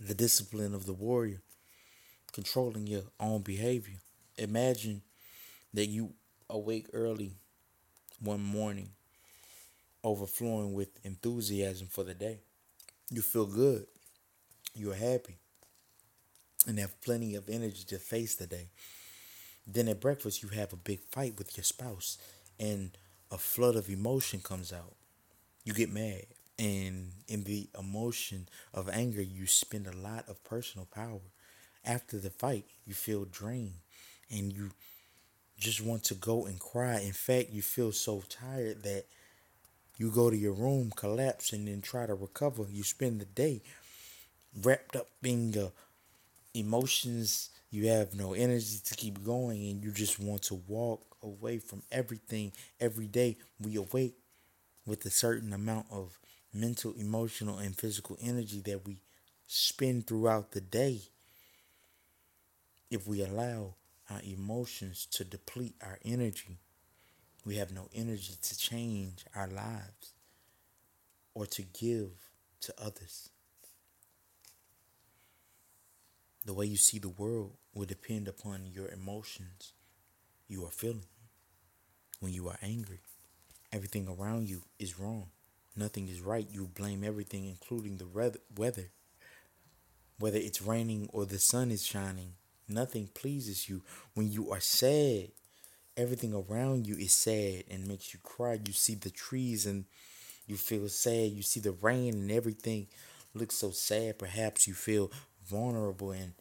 The discipline of the warrior, controlling your own behavior. Imagine that you awake early one morning, overflowing with enthusiasm for the day. You feel good. You're happy and have plenty of energy to face the day. Then at breakfast, you have a big fight with your spouse, and a flood of emotion comes out. You get mad, and in the emotion of anger, you spend a lot of personal power. After the fight, you feel drained, and you just want to go and cry. In fact, you feel so tired that you go to your room, collapse, and then try to recover. You spend the day wrapped up in your emotions. You have no energy to keep going, and you just want to walk away from everything. Every day, we awake with a certain amount of mental, emotional, and physical energy that we spend throughout the day. If we allow our emotions to deplete our energy, we have no energy to change our lives or to give to others. The way you see the world will depend upon your emotions you are feeling. When you are angry, everything around you is wrong. Nothing is right. You blame everything, including the weather. Whether it's raining or the sun is shining, nothing pleases you. When you are sad, everything around you is sad and makes you cry. You see the trees and you feel sad. You see the rain and everything looks so sad. Perhaps you feel vulnerable and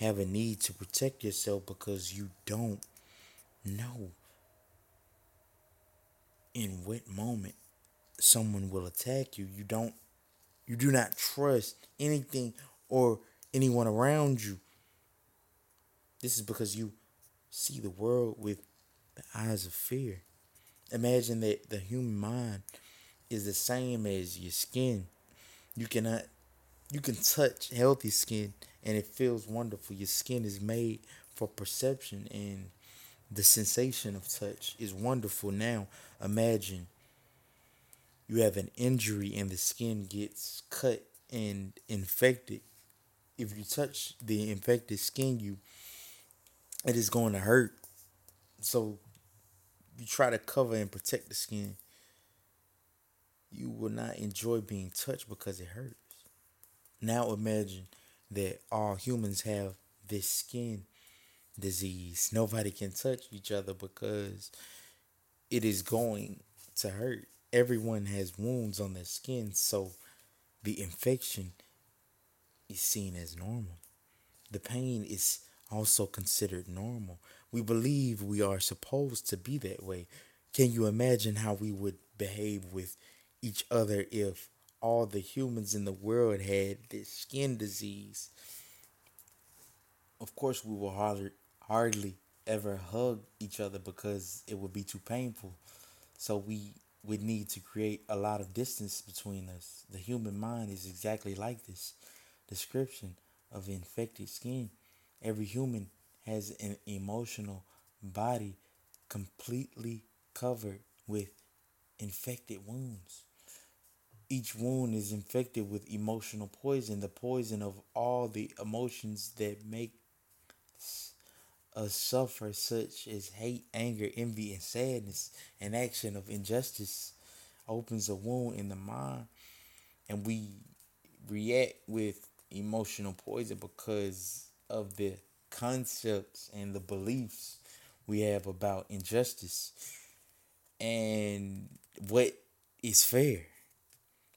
have a need to protect yourself because you don't know in what moment someone will attack you. You don't you do not trust anything or anyone around you. This is because you see the world with the eyes of fear. Imagine that the human mind is the same as your skin. You cannot you can touch healthy skin and it feels wonderful. Your skin is made for perception and the sensation of touch is wonderful. Now imagine you have an injury and the skin gets cut and infected. If you touch the infected skin, you it is going to hurt. So you try to cover and protect the skin. You will not enjoy being touched because it hurts. Now imagine that all humans have this skin disease. Nobody can touch each other because it is going to hurt. Everyone has wounds on their skin, so the infection is seen as normal. The pain is also considered normal. We believe we are supposed to be that way. Can you imagine how we would behave with each other if all the humans in the world had this skin disease? Of course, we will hardly, hardly ever hug each other because it would be too painful. So we would need to create a lot of distance between us. The human mind is exactly like this description of infected skin. Every human has an emotional body completely covered with infected wounds. Each wound is infected with emotional poison, the poison of all the emotions that make us suffer, such as hate, anger, envy, and sadness. An action of injustice opens a wound in the mind, and we react with emotional poison because of the concepts and the beliefs we have about injustice and what is fair.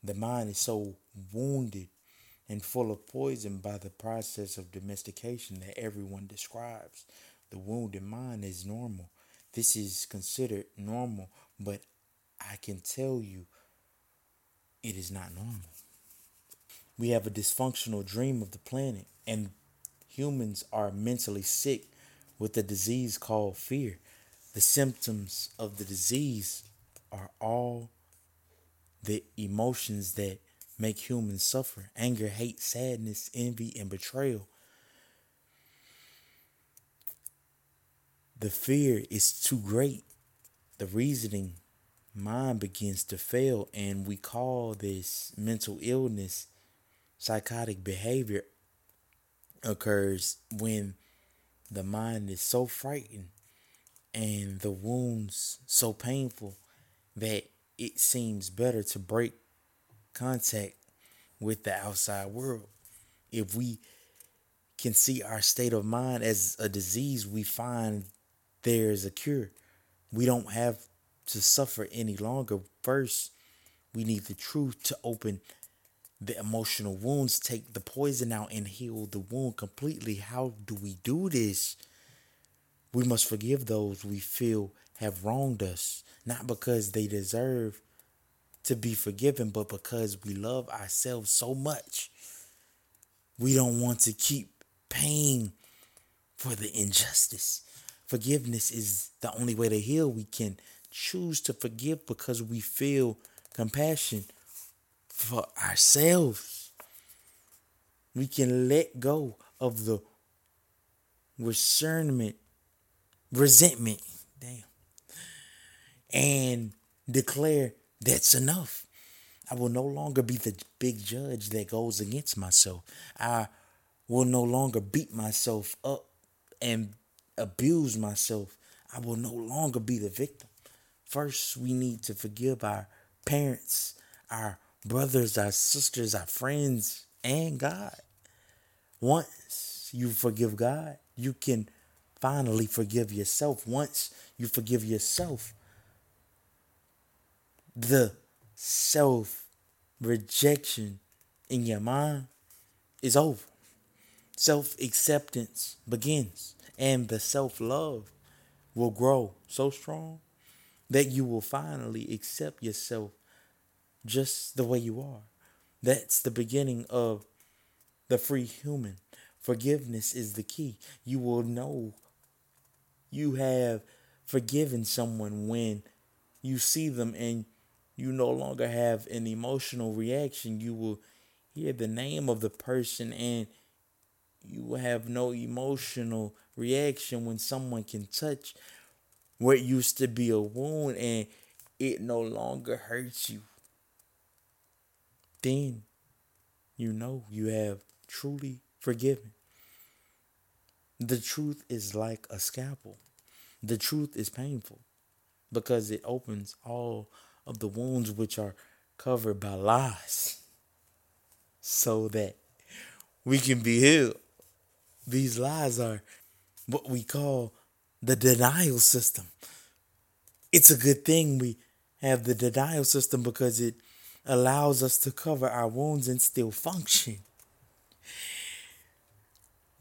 The mind is so wounded and full of poison by the process of domestication that everyone describes. The wounded mind is normal. This is considered normal, but I can tell you it is not normal. We have a dysfunctional dream of the planet, and humans are mentally sick with a disease called fear. The symptoms of the disease are all the emotions that make humans suffer anger, hate, sadness, envy, and betrayal. The fear is too great. The reasoning mind begins to fail, and we call this mental illness psychotic behavior occurs when the mind is so frightened and the wounds so painful that it seems better to break contact with the outside world. If we can see our state of mind as a disease, we find there's a cure. We don't have to suffer any longer. First, we need the truth to open the emotional wounds, take the poison out, and heal the wound completely. How do we do this? We must forgive those we feel have wronged us, not because they deserve to be forgiven, but because we love ourselves so much. We don't want to keep paying for the injustice. Forgiveness is the only way to heal. We can choose to forgive because we feel compassion for ourselves. We can let go of the resentment, resentment, damn, and declare that's enough. I will no longer be the big judge that goes against myself. I will no longer beat myself up and abuse myself. I will no longer be the victim. First, we need to forgive our parents, our brothers, our sisters, our friends, and God. Once you forgive God, you can finally forgive yourself. Once you forgive yourself, the self rejection in your mind is over. Self acceptance begins, and the self love will grow so strong that you will finally accept yourself just the way you are. That's the beginning of the free human. Forgiveness is the key. You will know you have forgiven someone when you see them and you no longer have an emotional reaction. You will hear the name of the person and you will have no emotional reaction when someone can touch what used to be a wound and it no longer hurts you. Then you know you have truly forgiven. The truth is like a scalpel. The truth is painful because it opens all of the wounds which are covered by lies so that we can be healed. These lies are what we call the denial system. It's a good thing we have the denial system because it allows us to cover our wounds and still function.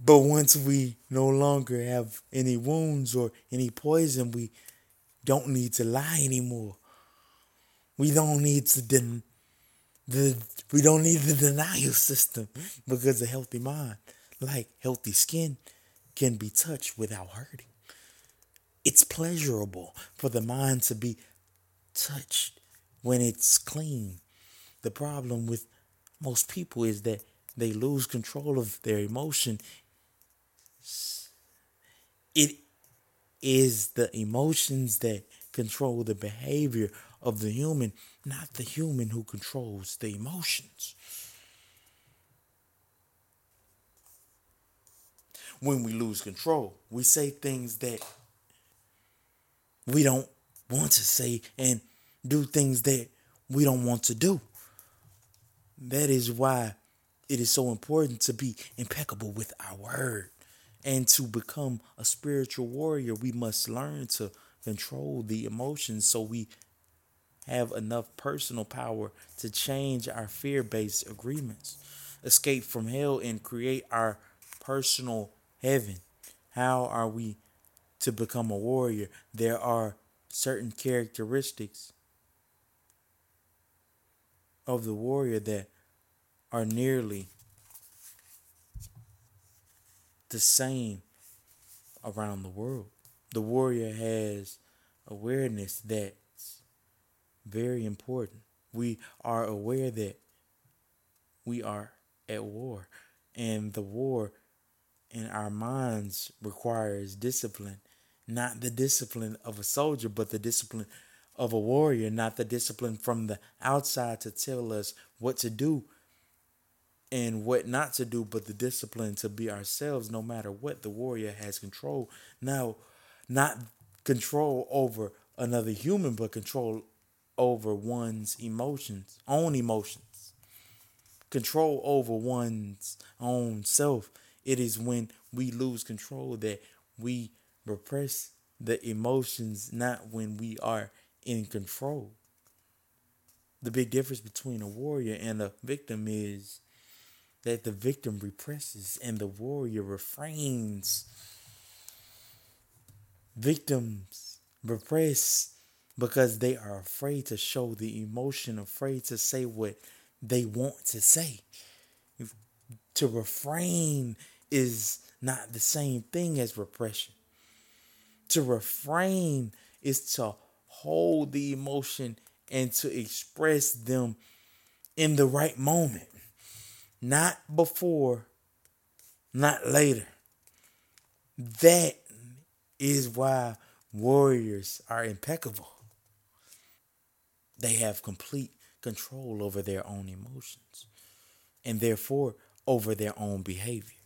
But once we no longer have any wounds or any poison, we don't need to lie anymore. We don't need to den- the we don't need the denial system because a healthy mind, like healthy skin, can be touched without hurting. It's pleasurable for the mind to be touched when it's clean. The problem with most people is that they lose control of their emotion. It is the emotions that control the behavior of the human, not the human who controls the emotions. When we lose control, we say things that we don't want to say and do things that we don't want to do. That is why it is so important to be impeccable with our word. And to become a spiritual warrior, we must learn to control the emotions so we have enough personal power to change our fear based agreements, escape from hell, and create our personal heaven. How are we to become a warrior? There are certain characteristics of the warrior that are nearly the same around the world. The warrior has awareness that's very important. We are aware that we are at war, and the war in our minds requires discipline, not the discipline of a soldier, but the discipline of a warrior, not the discipline from the outside to tell us what to do, and what not to do, but the discipline to be ourselves no matter what. The warrior has control. Now, not control over another human, but control over one's emotions, own emotions, control over one's own self. It is when we lose control that we repress the emotions, not when we are in control. The big difference between a warrior and a victim is that the victim represses and the warrior refrains. Victims repress because they are afraid to show the emotion, afraid to say what they want to say. To refrain is not the same thing as repression. To refrain is to hold the emotion and to express them in the right moment. Not before, not later. That is why warriors are impeccable. They have complete control over their own emotions and therefore over their own behavior.